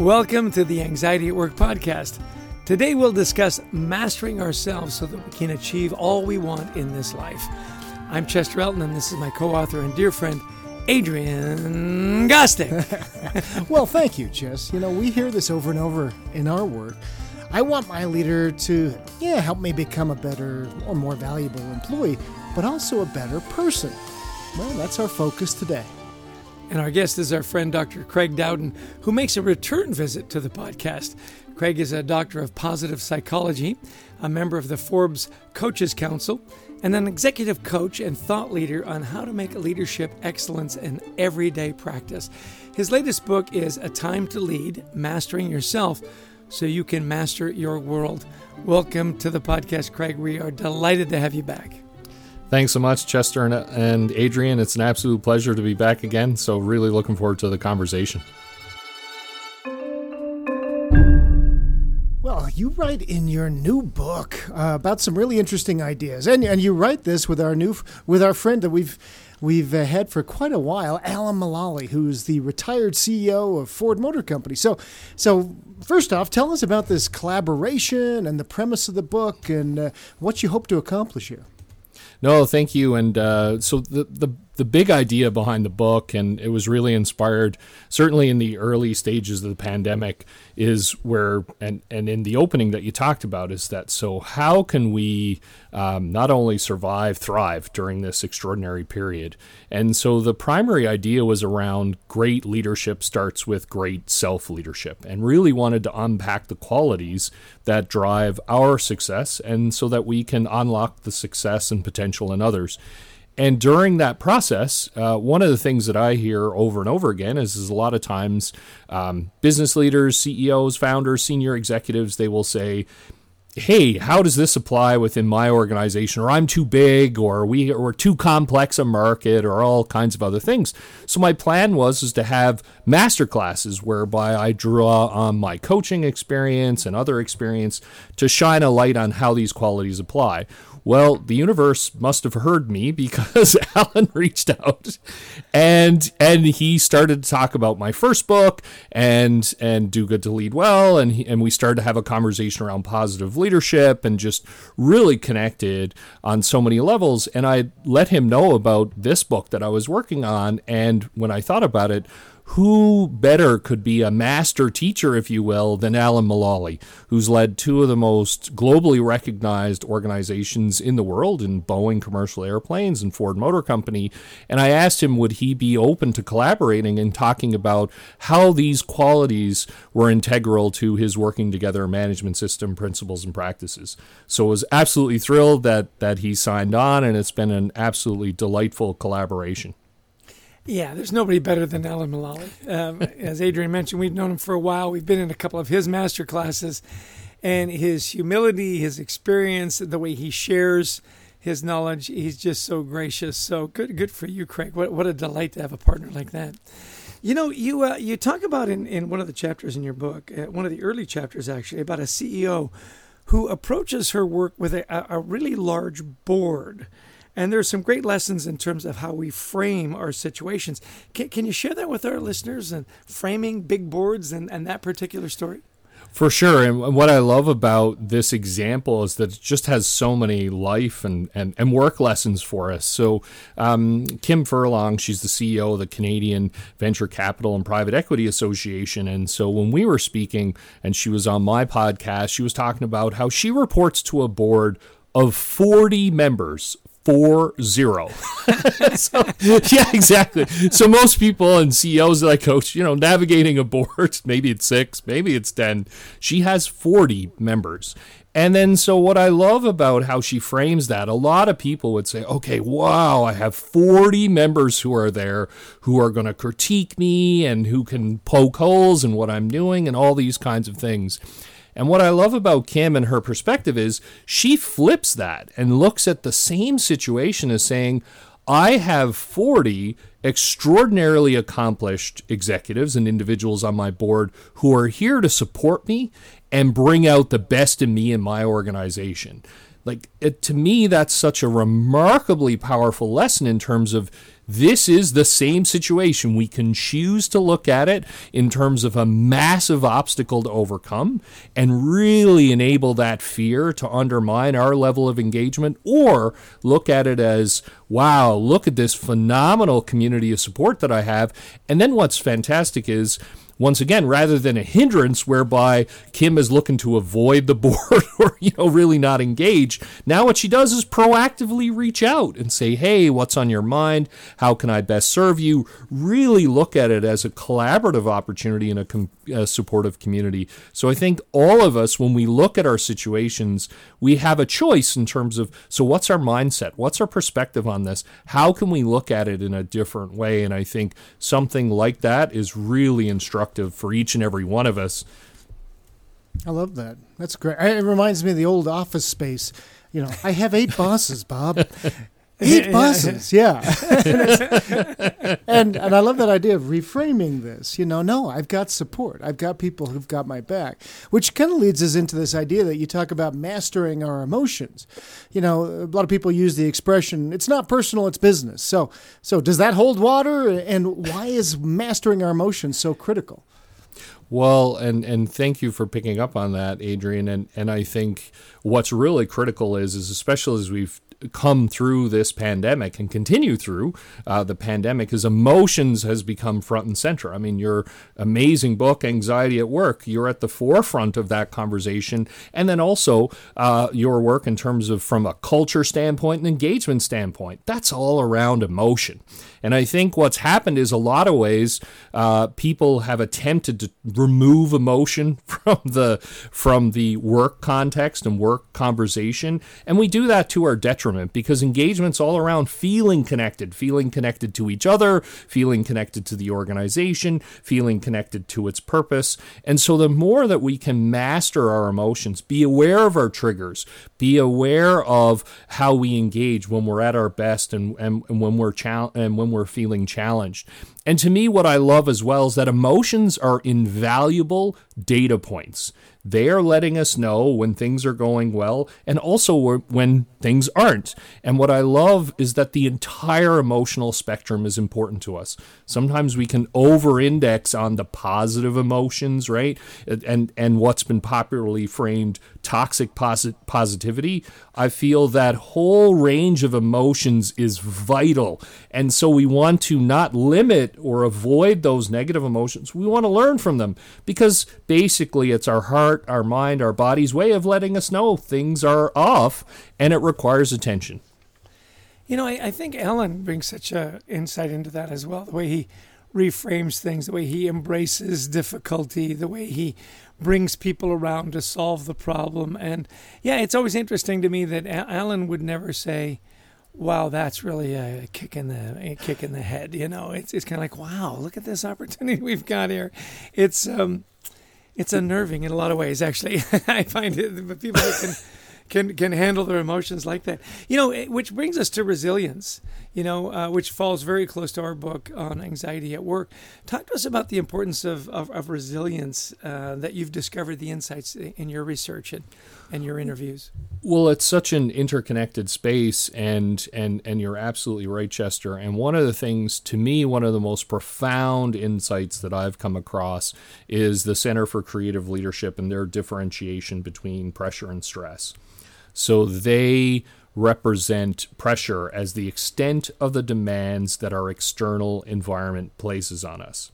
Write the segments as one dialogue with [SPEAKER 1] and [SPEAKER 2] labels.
[SPEAKER 1] Welcome to the Anxiety at Work podcast. Today we'll discuss mastering ourselves so that we can achieve all we want in this life. I'm Chester Elton, and this is my co author and dear friend, Adrian Gostick.
[SPEAKER 2] well, thank you, Chess. You know, we hear this over and over in our work. I want my leader to, yeah, help me become a better or more valuable employee, but also a better person. Well, that's our focus today.
[SPEAKER 1] And our guest is our friend Dr. Craig Dowden, who makes a return visit to the podcast. Craig is a doctor of positive psychology, a member of the Forbes Coaches Council, and an executive coach and thought leader on how to make leadership excellence an everyday practice. His latest book is A Time to Lead Mastering Yourself so you can master your world. Welcome to the podcast, Craig. We are delighted to have you back.
[SPEAKER 3] Thanks so much, Chester and Adrian. It's an absolute pleasure to be back again. So, really looking forward to the conversation.
[SPEAKER 2] Well, you write in your new book uh, about some really interesting ideas, and and you write this with our new with our friend that we've we've uh, had for quite a while, Alan Mulally, who's the retired CEO of Ford Motor Company. So, so first off, tell us about this collaboration and the premise of the book and uh, what you hope to accomplish here.
[SPEAKER 3] No, thank you. And uh, so the, the the big idea behind the book, and it was really inspired, certainly in the early stages of the pandemic, is where and and in the opening that you talked about is that so how can we um, not only survive, thrive during this extraordinary period? And so the primary idea was around great leadership starts with great self leadership, and really wanted to unpack the qualities that drive our success, and so that we can unlock the success and potential in others. And during that process, uh, one of the things that I hear over and over again is, is a lot of times um, business leaders, CEOs, founders, senior executives, they will say, hey, how does this apply within my organization? Or I'm too big, or we or too complex a market, or all kinds of other things. So my plan was is to have master classes whereby I draw on my coaching experience and other experience to shine a light on how these qualities apply. Well, the universe must have heard me because Alan reached out and and he started to talk about my first book and and do good to lead well. And he, and we started to have a conversation around positive leadership and just really connected on so many levels. And I let him know about this book that I was working on. And when I thought about it who better could be a master teacher, if you will, than Alan Mulally, who's led two of the most globally recognized organizations in the world in Boeing Commercial Airplanes and Ford Motor Company. And I asked him, would he be open to collaborating and talking about how these qualities were integral to his working together management system principles and practices. So I was absolutely thrilled that, that he signed on, and it's been an absolutely delightful collaboration.
[SPEAKER 1] Yeah, there's nobody better than Alan Mulally. Um, as Adrian mentioned, we've known him for a while. We've been in a couple of his master classes, and his humility, his experience, the way he shares his knowledge, he's just so gracious. So good, good for you, Craig. What what a delight to have a partner like that. You know, you uh, you talk about in, in one of the chapters in your book, uh, one of the early chapters actually, about a CEO who approaches her work with a, a really large board and there's some great lessons in terms of how we frame our situations. Can, can you share that with our listeners and framing big boards and, and that particular story?
[SPEAKER 3] For sure. And what I love about this example is that it just has so many life and, and, and work lessons for us. So, um, Kim Furlong, she's the CEO of the Canadian Venture Capital and Private Equity Association. And so, when we were speaking and she was on my podcast, she was talking about how she reports to a board of 40 members four zero. so, yeah, exactly. So most people and CEOs that I coach, you know, navigating a board, maybe it's six, maybe it's ten. She has forty members. And then, so what I love about how she frames that, a lot of people would say, okay, wow, I have 40 members who are there who are going to critique me and who can poke holes in what I'm doing and all these kinds of things. And what I love about Kim and her perspective is she flips that and looks at the same situation as saying, I have 40 extraordinarily accomplished executives and individuals on my board who are here to support me and bring out the best in me and my organization. Like, it, to me, that's such a remarkably powerful lesson in terms of this is the same situation. We can choose to look at it in terms of a massive obstacle to overcome and really enable that fear to undermine our level of engagement, or look at it as, wow, look at this phenomenal community of support that I have. And then what's fantastic is, once again, rather than a hindrance whereby Kim is looking to avoid the board or, you know, really not engage, now what she does is proactively reach out and say, hey, what's on your mind? How can I best serve you? Really look at it as a collaborative opportunity in a, com- a supportive community. So I think all of us, when we look at our situations, we have a choice in terms of so what's our mindset? What's our perspective on this? How can we look at it in a different way? And I think something like that is really instructive for each and every one of us.
[SPEAKER 2] I love that. That's great. It reminds me of the old office space. You know, I have eight bosses, Bob. Eight bosses, yeah. and and I love that idea of reframing this. You know, no, I've got support. I've got people who've got my back, which kind of leads us into this idea that you talk about mastering our emotions. You know, a lot of people use the expression "it's not personal, it's business." So, so does that hold water? And why is mastering our emotions so critical?
[SPEAKER 3] Well, and and thank you for picking up on that, Adrian. And and I think what's really critical is is especially as we've come through this pandemic and continue through uh, the pandemic is emotions has become front and center. I mean, your amazing book, Anxiety at Work, you're at the forefront of that conversation. And then also uh, your work in terms of from a culture standpoint and engagement standpoint, that's all around emotion. And I think what's happened is a lot of ways uh, people have attempted to remove emotion from the from the work context and work conversation, and we do that to our detriment because engagement's all around feeling connected, feeling connected to each other, feeling connected to the organization, feeling connected to its purpose. And so the more that we can master our emotions, be aware of our triggers, be aware of how we engage when we're at our best and, and, and when we're chal- and when we're feeling challenged. And to me, what I love as well is that emotions are invaluable data points. They are letting us know when things are going well and also when things aren't. And what I love is that the entire emotional spectrum is important to us. Sometimes we can over index on the positive emotions, right? And and what's been popularly framed toxic posit- positivity. I feel that whole range of emotions is vital. And so we want to not limit or avoid those negative emotions. We want to learn from them because basically it's our heart, our mind, our body's way of letting us know things are off and it requires attention.
[SPEAKER 1] You know, I, I think Alan brings such a insight into that as well. The way he reframes things, the way he embraces difficulty, the way he brings people around to solve the problem. And yeah, it's always interesting to me that Alan would never say, wow, that's really a kick in the a kick in the head. You know, it's it's kind of like, wow, look at this opportunity we've got here. It's um, it's unnerving in a lot of ways. Actually, I find it people can can can handle their emotions like that. You know, which brings us to resilience. You know, uh, which falls very close to our book on anxiety at work. Talk to us about the importance of of, of resilience uh, that you've discovered the insights in your research and and your interviews.
[SPEAKER 3] Well, it's such an interconnected space, and and and you're absolutely right, Chester. And one of the things, to me, one of the most profound insights that I've come across is the Center for Creative Leadership and their differentiation between pressure and stress. So they represent pressure as the extent of the demands that our external environment places on us.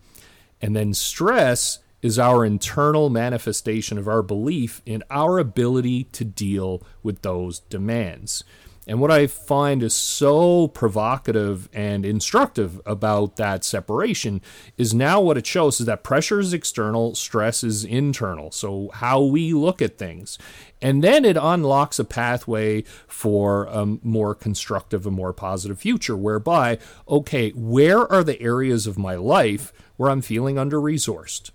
[SPEAKER 3] And then stress is our internal manifestation of our belief in our ability to deal with those demands. And what I find is so provocative and instructive about that separation is now what it shows is that pressure is external, stress is internal. So, how we look at things. And then it unlocks a pathway for a more constructive, a more positive future, whereby, okay, where are the areas of my life where I'm feeling under resourced?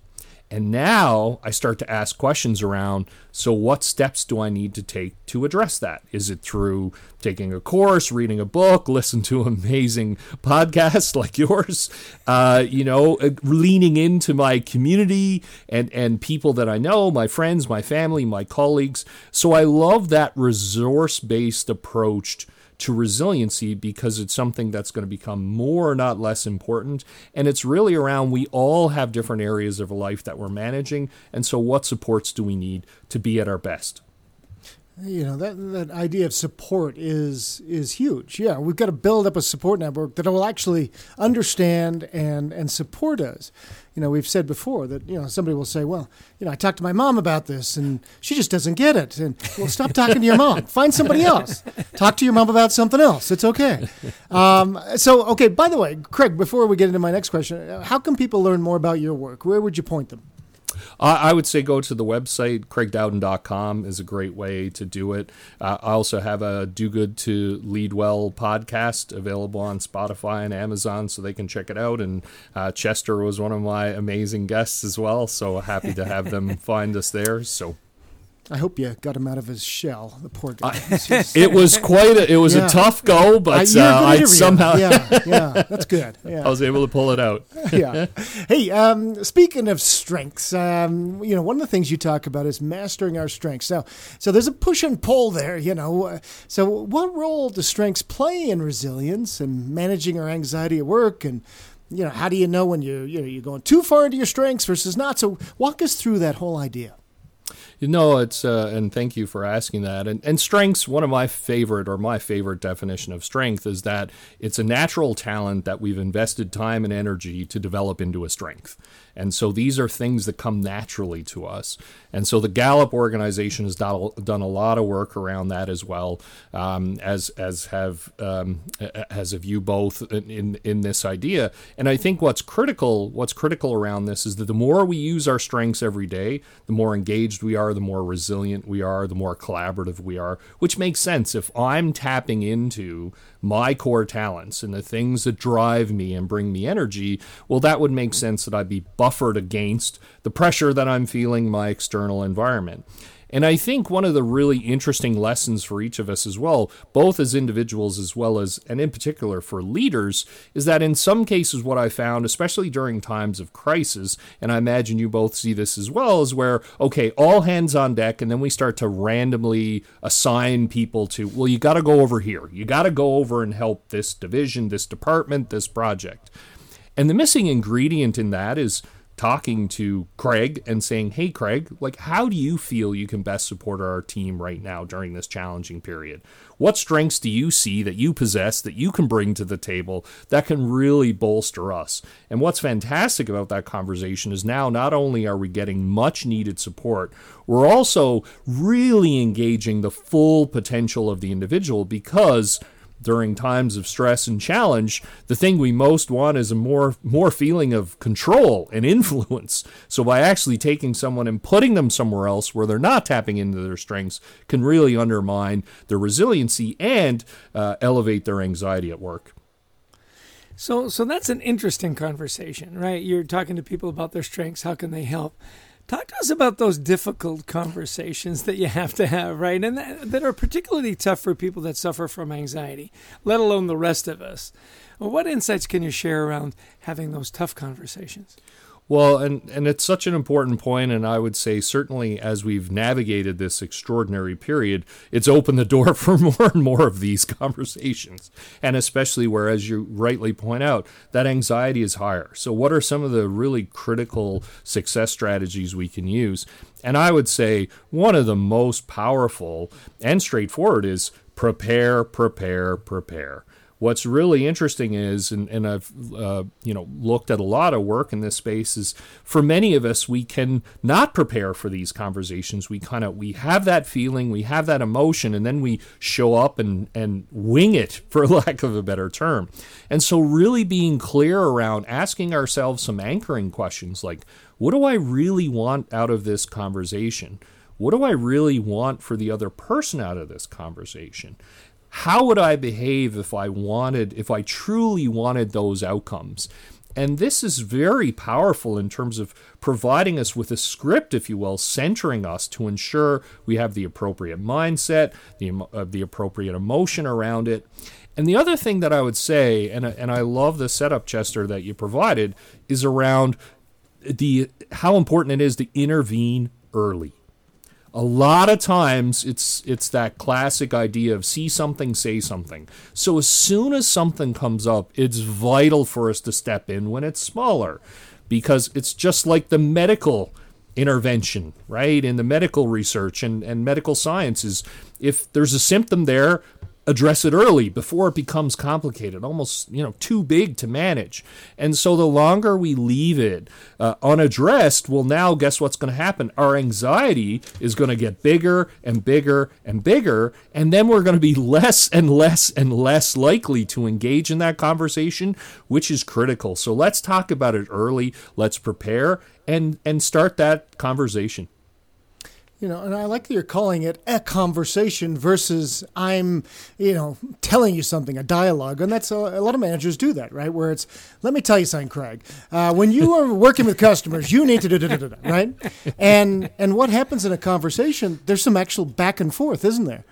[SPEAKER 3] And now I start to ask questions around so, what steps do I need to take to address that? Is it through taking a course, reading a book, listen to amazing podcasts like yours, uh, you know, uh, leaning into my community and, and people that I know, my friends, my family, my colleagues? So, I love that resource based approach to resiliency because it's something that's going to become more, not less important. And it's really around we all have different areas of life that we're managing. And so, what supports do we need to be at our best?
[SPEAKER 2] You know that that idea of support is is huge. Yeah, we've got to build up a support network that will actually understand and and support us. You know, we've said before that you know somebody will say, "Well, you know, I talked to my mom about this, and she just doesn't get it." And well, stop talking to your mom. Find somebody else. Talk to your mom about something else. It's okay. Um, so, okay. By the way, Craig, before we get into my next question, how can people learn more about your work? Where would you point them?
[SPEAKER 3] I would say go to the website. CraigDowden.com is a great way to do it. Uh, I also have a Do Good to Lead Well podcast available on Spotify and Amazon, so they can check it out. And uh, Chester was one of my amazing guests as well, so happy to have them find us there. So
[SPEAKER 2] I hope you got him out of his shell, the poor guy.
[SPEAKER 3] it was quite a, it was yeah. a tough go, but uh, I somehow
[SPEAKER 2] yeah, yeah, that's good. Yeah.
[SPEAKER 3] I was able to pull it out.
[SPEAKER 2] yeah. Hey, um, speaking of strengths, um, you know, one of the things you talk about is mastering our strengths. So, so there's a push and pull there, you know. Uh, so, what role do strengths play in resilience and managing our anxiety at work and you know, how do you know when you you know you're going too far into your strengths versus not? So walk us through that whole idea.
[SPEAKER 3] Know, it's uh, and thank you for asking that. And and strengths, one of my favorite or my favorite definition of strength is that it's a natural talent that we've invested time and energy to develop into a strength. And so these are things that come naturally to us. And so the Gallup organization has done a lot of work around that as well, um, as as have um, as have you both in in this idea. And I think what's critical what's critical around this is that the more we use our strengths every day, the more engaged we are, the more resilient we are, the more collaborative we are. Which makes sense if I'm tapping into my core talents and the things that drive me and bring me energy, well, that would make sense that I'd be buffered against the pressure that I'm feeling my external environment. And I think one of the really interesting lessons for each of us as well, both as individuals as well as, and in particular for leaders, is that in some cases, what I found, especially during times of crisis, and I imagine you both see this as well, is where, okay, all hands on deck, and then we start to randomly assign people to, well, you got to go over here. You got to go over and help this division, this department, this project. And the missing ingredient in that is talking to Craig and saying, "Hey Craig, like how do you feel you can best support our team right now during this challenging period? What strengths do you see that you possess that you can bring to the table that can really bolster us?" And what's fantastic about that conversation is now not only are we getting much needed support, we're also really engaging the full potential of the individual because during times of stress and challenge, the thing we most want is a more more feeling of control and influence. So by actually taking someone and putting them somewhere else where they're not tapping into their strengths can really undermine their resiliency and uh, elevate their anxiety at work.
[SPEAKER 1] So so that's an interesting conversation, right? You're talking to people about their strengths, how can they help? Talk to us about those difficult conversations that you have to have, right? And that, that, are particularly tough for people that suffer from anxiety, let alone the rest of us. Well, what insights can you share around having those tough conversations?
[SPEAKER 3] Well, and, and it's such an important point, and I would say certainly as we've navigated this extraordinary period, it's opened the door for more and more of these conversations. And especially where, as you rightly point out, that anxiety is higher. So, what are some of the really critical success strategies we can use? And I would say one of the most powerful and straightforward is prepare, prepare, prepare. What's really interesting is, and, and I've uh, you know looked at a lot of work in this space, is for many of us we can not prepare for these conversations. We kind of we have that feeling, we have that emotion, and then we show up and and wing it, for lack of a better term. And so, really being clear around asking ourselves some anchoring questions like, what do I really want out of this conversation? What do I really want for the other person out of this conversation? How would I behave if I wanted, if I truly wanted those outcomes? And this is very powerful in terms of providing us with a script, if you will, centering us to ensure we have the appropriate mindset, the, uh, the appropriate emotion around it. And the other thing that I would say, and, and I love the setup, Chester, that you provided, is around the how important it is to intervene early a lot of times it's it's that classic idea of see something say something. So as soon as something comes up it's vital for us to step in when it's smaller because it's just like the medical intervention right? In the medical research and, and medical sciences if there's a symptom there address it early before it becomes complicated, almost you know too big to manage. And so the longer we leave it uh, unaddressed, well, now guess what's going to happen? Our anxiety is going to get bigger and bigger and bigger, and then we're going to be less and less and less likely to engage in that conversation, which is critical. So let's talk about it early. Let's prepare and and start that conversation.
[SPEAKER 2] You know, and I like that you're calling it a conversation versus I'm, you know, telling you something, a dialogue. And that's a, a lot of managers do that, right? Where it's, let me tell you something, Craig. Uh, when you are working with customers, you need to do, da, da, da, right? And and what happens in a conversation? There's some actual back and forth, isn't there?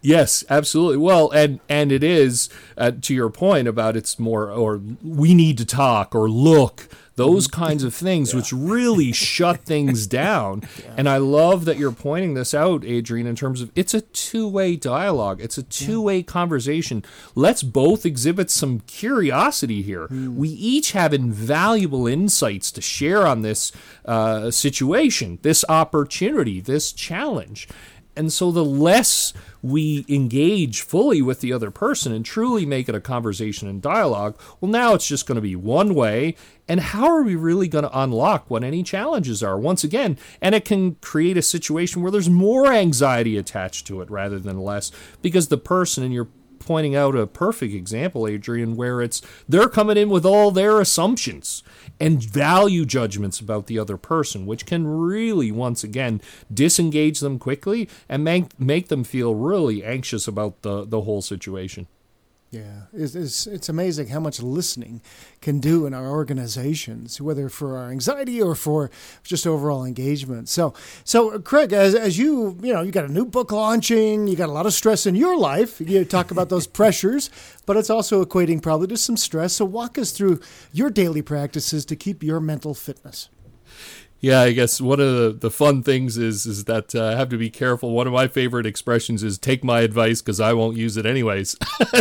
[SPEAKER 3] Yes, absolutely. Well, and and it is uh, to your point about it's more or we need to talk or look those mm-hmm. kinds of things, yeah. which really shut things down. Yeah. And I love that you're pointing this out, Adrian, in terms of it's a two way dialogue, it's a two way yeah. conversation. Let's both exhibit some curiosity here. Mm. We each have invaluable insights to share on this uh, situation, this opportunity, this challenge. And so the less we engage fully with the other person and truly make it a conversation and dialogue, well, now it's just going to be one way. And how are we really going to unlock what any challenges are? Once again, and it can create a situation where there's more anxiety attached to it rather than less because the person, and you're pointing out a perfect example, Adrian, where it's they're coming in with all their assumptions and value judgments about the other person, which can really, once again, disengage them quickly and make, make them feel really anxious about the, the whole situation.
[SPEAKER 2] Yeah, it's, it's, it's, amazing how much listening can do in our organizations, whether for our anxiety or for just overall engagement. So, so Craig, as, as you you know, you got a new book launching, you got a lot of stress in your life. You talk about those pressures, but it's also equating probably to some stress. So, walk us through your daily practices to keep your mental fitness.
[SPEAKER 3] Yeah, I guess one of the, the fun things is is that uh, I have to be careful. One of my favorite expressions is "take my advice" because I won't use it anyways.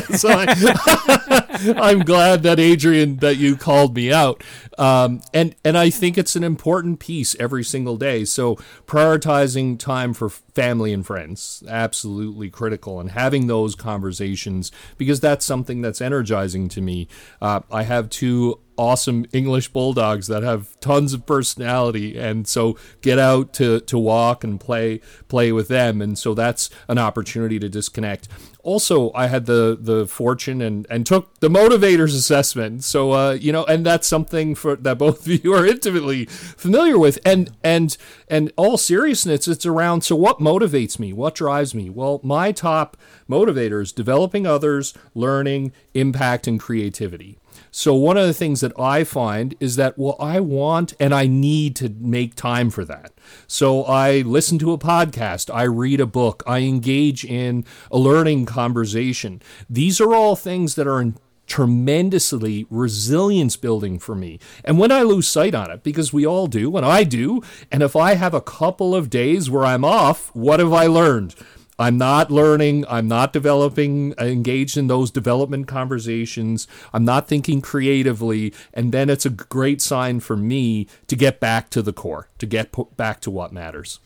[SPEAKER 3] so I, am glad that Adrian that you called me out, um, and and I think it's an important piece every single day. So prioritizing time for family and friends absolutely critical, and having those conversations because that's something that's energizing to me. Uh, I have two awesome English bulldogs that have tons of personality and so get out to to walk and play play with them and so that's an opportunity to disconnect also I had the the fortune and and took the motivators assessment. So uh, you know and that's something for that both of you are intimately familiar with. And and and all seriousness it's around so what motivates me? What drives me? Well my top motivators developing others learning impact and creativity so one of the things that I find is that well I want and I need to make time for that. So I listen to a podcast, I read a book, I engage in a learning conversation. These are all things that are tremendously resilience building for me. And when I lose sight on it, because we all do, and I do, and if I have a couple of days where I'm off, what have I learned? I'm not learning. I'm not developing, engaged in those development conversations. I'm not thinking creatively. And then it's a great sign for me to get back to the core, to get back to what matters.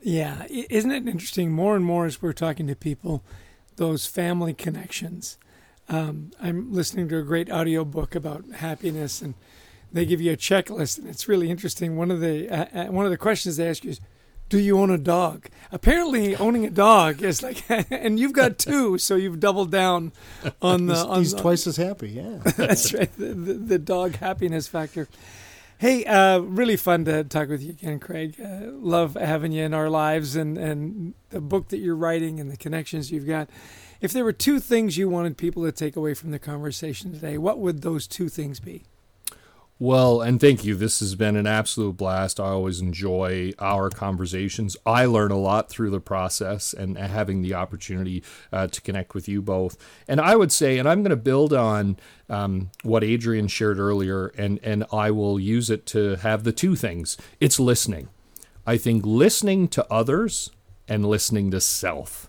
[SPEAKER 1] Yeah. Isn't it interesting? More and more as we're talking to people, those family connections. Um, I'm listening to a great audio book about happiness, and they give you a checklist, and it's really interesting. One of the uh, uh one of the questions they ask you is, do you own a dog? Apparently, owning a dog is like, and you've got two, so you've doubled down on the.
[SPEAKER 2] he's,
[SPEAKER 1] on
[SPEAKER 2] he's
[SPEAKER 1] the,
[SPEAKER 2] twice as happy. Yeah,
[SPEAKER 1] that's right. The, the, the, dog happiness factor. Hey, uh, really fun to talk with you again, Craig. Uh, love having you in our lives and, and the book that you're writing and the connections you've got. If there were two things you wanted people to take away from the conversation today, what would those two things be?
[SPEAKER 3] Well, and thank you. This has been an absolute blast. I always enjoy our conversations. I learn a lot through the process and having the opportunity uh, to connect with you both. And I would say, and I'm going to build on um, what Adrian shared earlier, and, and I will use it to have the two things it's listening. I think listening to others and listening to self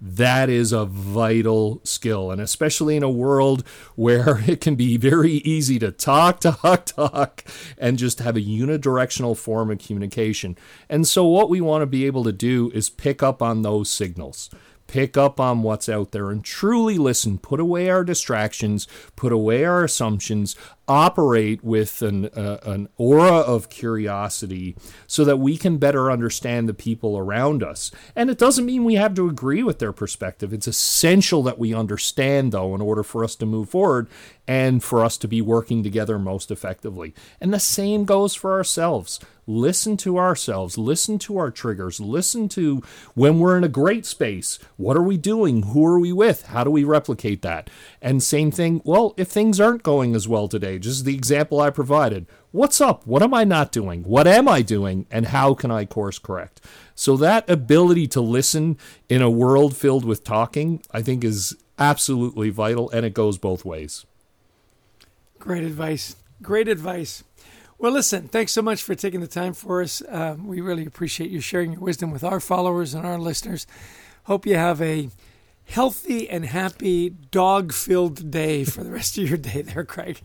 [SPEAKER 3] that is a vital skill. And especially in a world where it can be very easy to talk, talk, talk, and just have a unidirectional form of communication. And so, what we want to be able to do is pick up on those signals pick up on what's out there and truly listen, put away our distractions, put away our assumptions, operate with an, uh, an aura of curiosity so that we can better understand the people around us. And it doesn't mean we have to agree with their perspective. It's essential that we understand, though, in order for us to move forward and for us to be working together most effectively. And the same goes for ourselves listen to ourselves, listen to our triggers, listen to when we're in a great space. What are we doing? Who are we with? How do we replicate that? And same thing, well, if things aren't going as well today, just the example I provided, what's up? What am I not doing? What am I doing? And how can I course correct? So that ability to listen in a world filled with talking, I think is absolutely vital and it goes both ways.
[SPEAKER 1] Great advice. Great advice. Well, listen, thanks so much for taking the time for us. Um, we really appreciate you sharing your wisdom with our followers and our listeners. Hope you have a healthy and happy dog filled day for the rest of your day there, Craig.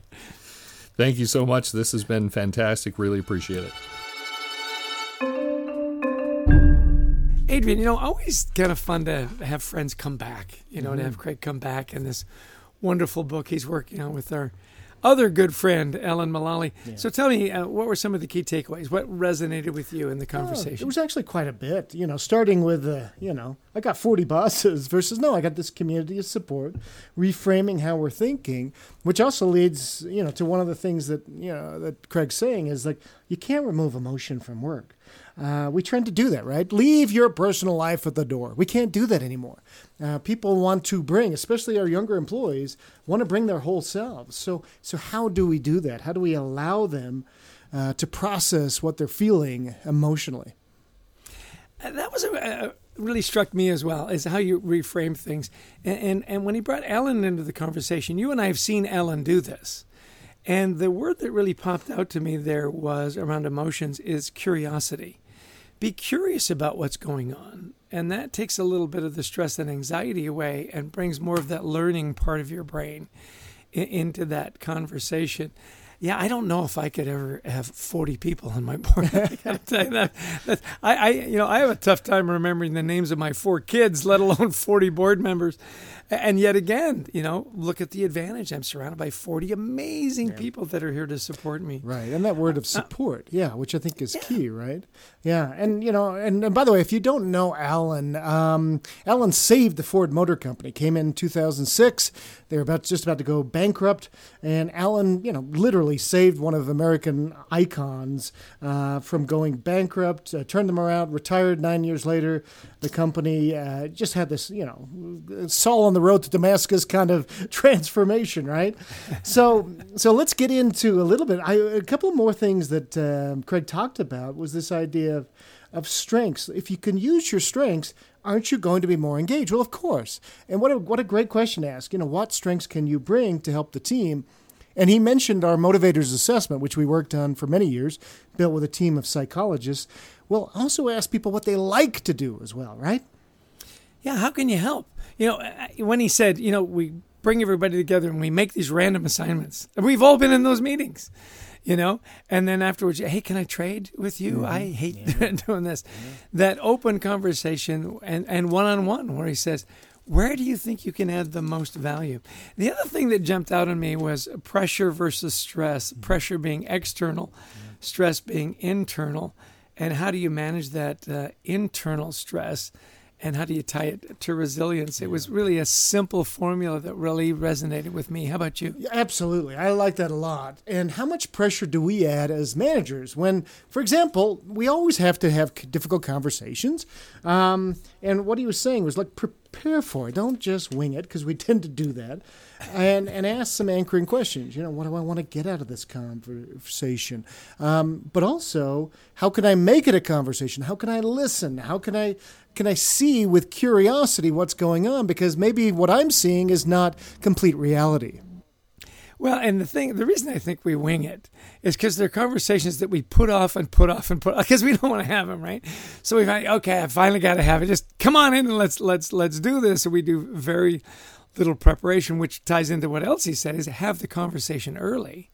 [SPEAKER 3] Thank you so much. This has been fantastic. Really appreciate it.
[SPEAKER 1] Adrian, you know, always kind of fun to have friends come back, you know, mm-hmm. to have Craig come back and this wonderful book he's working on with our other good friend, Alan Mulally. Yeah. So tell me, uh, what were some of the key takeaways? What resonated with you in the conversation?
[SPEAKER 2] Oh, it was actually quite a bit. You know, starting with, uh, you know, I got 40 bosses versus no, I got this community of support, reframing how we're thinking, which also leads, you know, to one of the things that, you know, that Craig's saying is like, you can't remove emotion from work. Uh, we tend to do that, right? Leave your personal life at the door. We can't do that anymore. Uh, people want to bring, especially our younger employees, want to bring their whole selves. So, so how do we do that? How do we allow them uh, to process what they're feeling emotionally?
[SPEAKER 1] Uh, that was a, really struck me as well is how you reframe things. And, and and when he brought Alan into the conversation, you and I have seen Alan do this. And the word that really popped out to me there was around emotions is curiosity be curious about what's going on. And that takes a little bit of the stress and anxiety away and brings more of that learning part of your brain into that conversation. Yeah, I don't know if I could ever have 40 people on my board. I gotta tell you that, that I, I, you know, I have a tough time remembering the names of my four kids, let alone 40 board members. And yet again, you know, look at the advantage. I'm surrounded by 40 amazing yeah. people that are here to support me.
[SPEAKER 2] Right. And that word of uh, support, uh, yeah, which I think is yeah. key, right? Yeah. And, you know, and, and by the way, if you don't know Alan, um, Alan saved the Ford Motor Company, came in 2006. They were about just about to go bankrupt. And Alan, you know, literally saved one of American icons uh, from going bankrupt, uh, turned them around, retired nine years later. The company uh, just had this, you know, Saul on the road to Damascus kind of transformation, right? so, so let's get into a little bit. I, a couple more things that um, Craig talked about was this idea of, of strengths. If you can use your strengths, aren't you going to be more engaged? Well, of course. And what a, what a great question to ask. You know, what strengths can you bring to help the team? And he mentioned our motivators assessment, which we worked on for many years, built with a team of psychologists. Well, also ask people what they like to do as well, right?
[SPEAKER 1] Yeah, how can you help? You know, when he said, you know, we bring everybody together and we make these random assignments. We've all been in those meetings, you know, and then afterwards, hey, can I trade with you? Mm-hmm. I hate yeah. doing this. Yeah. That open conversation and and one on one where he says, where do you think you can add the most value? The other thing that jumped out on me was pressure versus stress. Mm-hmm. Pressure being external, stress being internal, and how do you manage that uh, internal stress? And how do you tie it to resilience? It was really a simple formula that really resonated with me. How about you?
[SPEAKER 2] Absolutely. I like that a lot. And how much pressure do we add as managers when, for example, we always have to have difficult conversations? Um, and what he was saying was like, prepare for it. Don't just wing it because we tend to do that. And, and ask some anchoring questions. You know, what do I want to get out of this conversation? Um, but also, how can I make it a conversation? How can I listen? How can I can I see with curiosity what's going on? Because maybe what I'm seeing is not complete reality.
[SPEAKER 1] Well, and the thing, the reason I think we wing it is because they're conversations that we put off and put off and put because we don't want to have them, right? So we find, okay, I finally got to have it. Just come on in and let's let's let's do this. And we do very little preparation, which ties into what else he said: is have the conversation early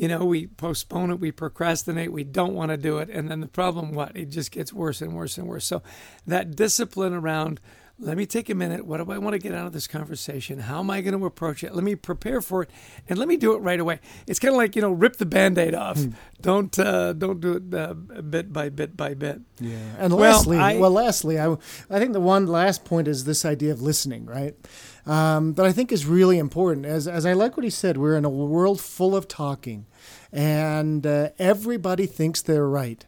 [SPEAKER 1] you know, we postpone it, we procrastinate, we don't want to do it. And then the problem, what? It just gets worse and worse and worse. So that discipline around, let me take a minute. What do I want to get out of this conversation? How am I going to approach it? Let me prepare for it, and let me do it right away. It's kind of like you know, rip the band-aid off. Hmm. Don't uh, don't do it uh, bit by bit by bit.
[SPEAKER 2] Yeah. And well, lastly, I, well, lastly, I I think the one last point is this idea of listening, right? Um, that I think is really important. As as I like what he said, we're in a world full of talking and uh, everybody thinks they're right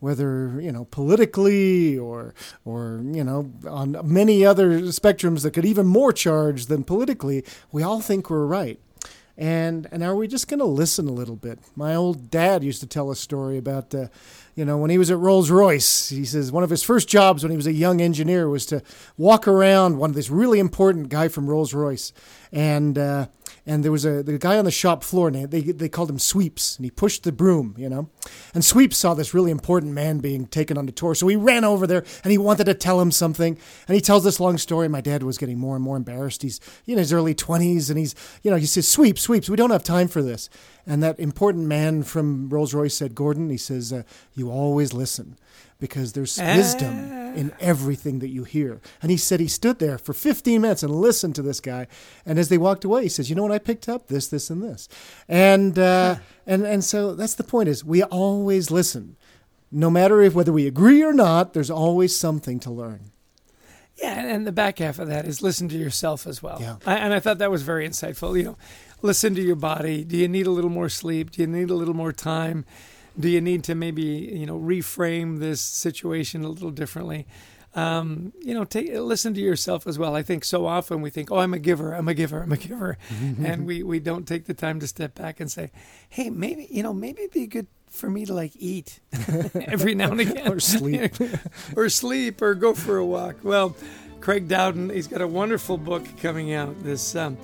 [SPEAKER 2] whether you know politically or or you know on many other spectrums that could even more charge than politically we all think we're right. And and are we just going to listen a little bit? My old dad used to tell a story about uh, you know when he was at rolls-royce he says one of his first jobs when he was a young engineer was to walk around one of this really important guy from rolls-royce. And uh, and there was a the guy on the shop floor, and they they called him Sweeps, and he pushed the broom, you know. And Sweeps saw this really important man being taken on the tour, so he ran over there and he wanted to tell him something. And he tells this long story. My dad was getting more and more embarrassed. He's in his early twenties, and he's you know he says Sweeps, Sweeps, we don't have time for this. And that important man from Rolls Royce said, Gordon, he says, uh, you always listen because there's wisdom in everything that you hear. And he said he stood there for 15 minutes and listened to this guy. And as they walked away, he says, "You know what I picked up? This, this, and this." And uh, and and so that's the point: is we always listen, no matter if whether we agree or not. There's always something to learn.
[SPEAKER 1] Yeah, and the back half of that is listen to yourself as well.
[SPEAKER 2] Yeah.
[SPEAKER 1] I, and I thought that was very insightful. You know, listen to your body. Do you need a little more sleep? Do you need a little more time? Do you need to maybe you know reframe this situation a little differently? Um, you know, take listen to yourself as well. I think so often we think, "Oh, I'm a giver, I'm a giver, I'm a giver," and we we don't take the time to step back and say, "Hey, maybe you know, maybe it'd be good for me to like eat every now and again,
[SPEAKER 2] or sleep,
[SPEAKER 1] or sleep, or go for a walk." Well, Craig Dowden, he's got a wonderful book coming out. This. Um,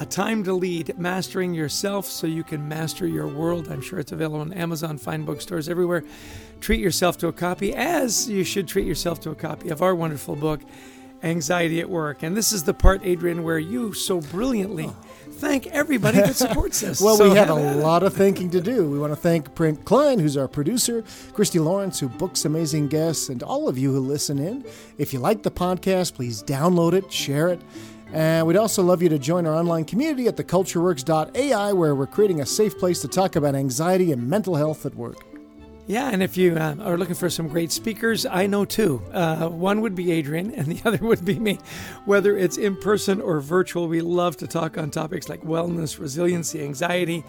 [SPEAKER 1] a Time to Lead Mastering Yourself So You Can Master Your World. I'm sure it's available on Amazon, fine bookstores everywhere. Treat yourself to a copy, as you should treat yourself to a copy of our wonderful book, Anxiety at Work. And this is the part, Adrian, where you so brilliantly thank everybody that supports us.
[SPEAKER 2] well, so we have a lot of thanking to do. We want to thank Brent Klein, who's our producer, Christy Lawrence, who books amazing guests, and all of you who listen in. If you like the podcast, please download it, share it. And we'd also love you to join our online community at thecultureworks.ai, where we're creating a safe place to talk about anxiety and mental health at work.
[SPEAKER 1] Yeah, and if you uh, are looking for some great speakers, I know two. Uh, one would be Adrian, and the other would be me. Whether it's in person or virtual, we love to talk on topics like wellness, resiliency, anxiety,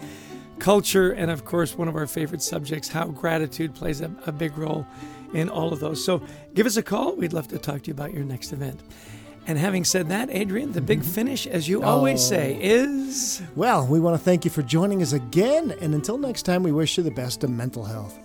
[SPEAKER 1] culture, and of course, one of our favorite subjects, how gratitude plays a, a big role in all of those. So give us a call. We'd love to talk to you about your next event. And having said that, Adrian, the big mm-hmm. finish, as you always oh. say, is.
[SPEAKER 2] Well, we want to thank you for joining us again. And until next time, we wish you the best of mental health.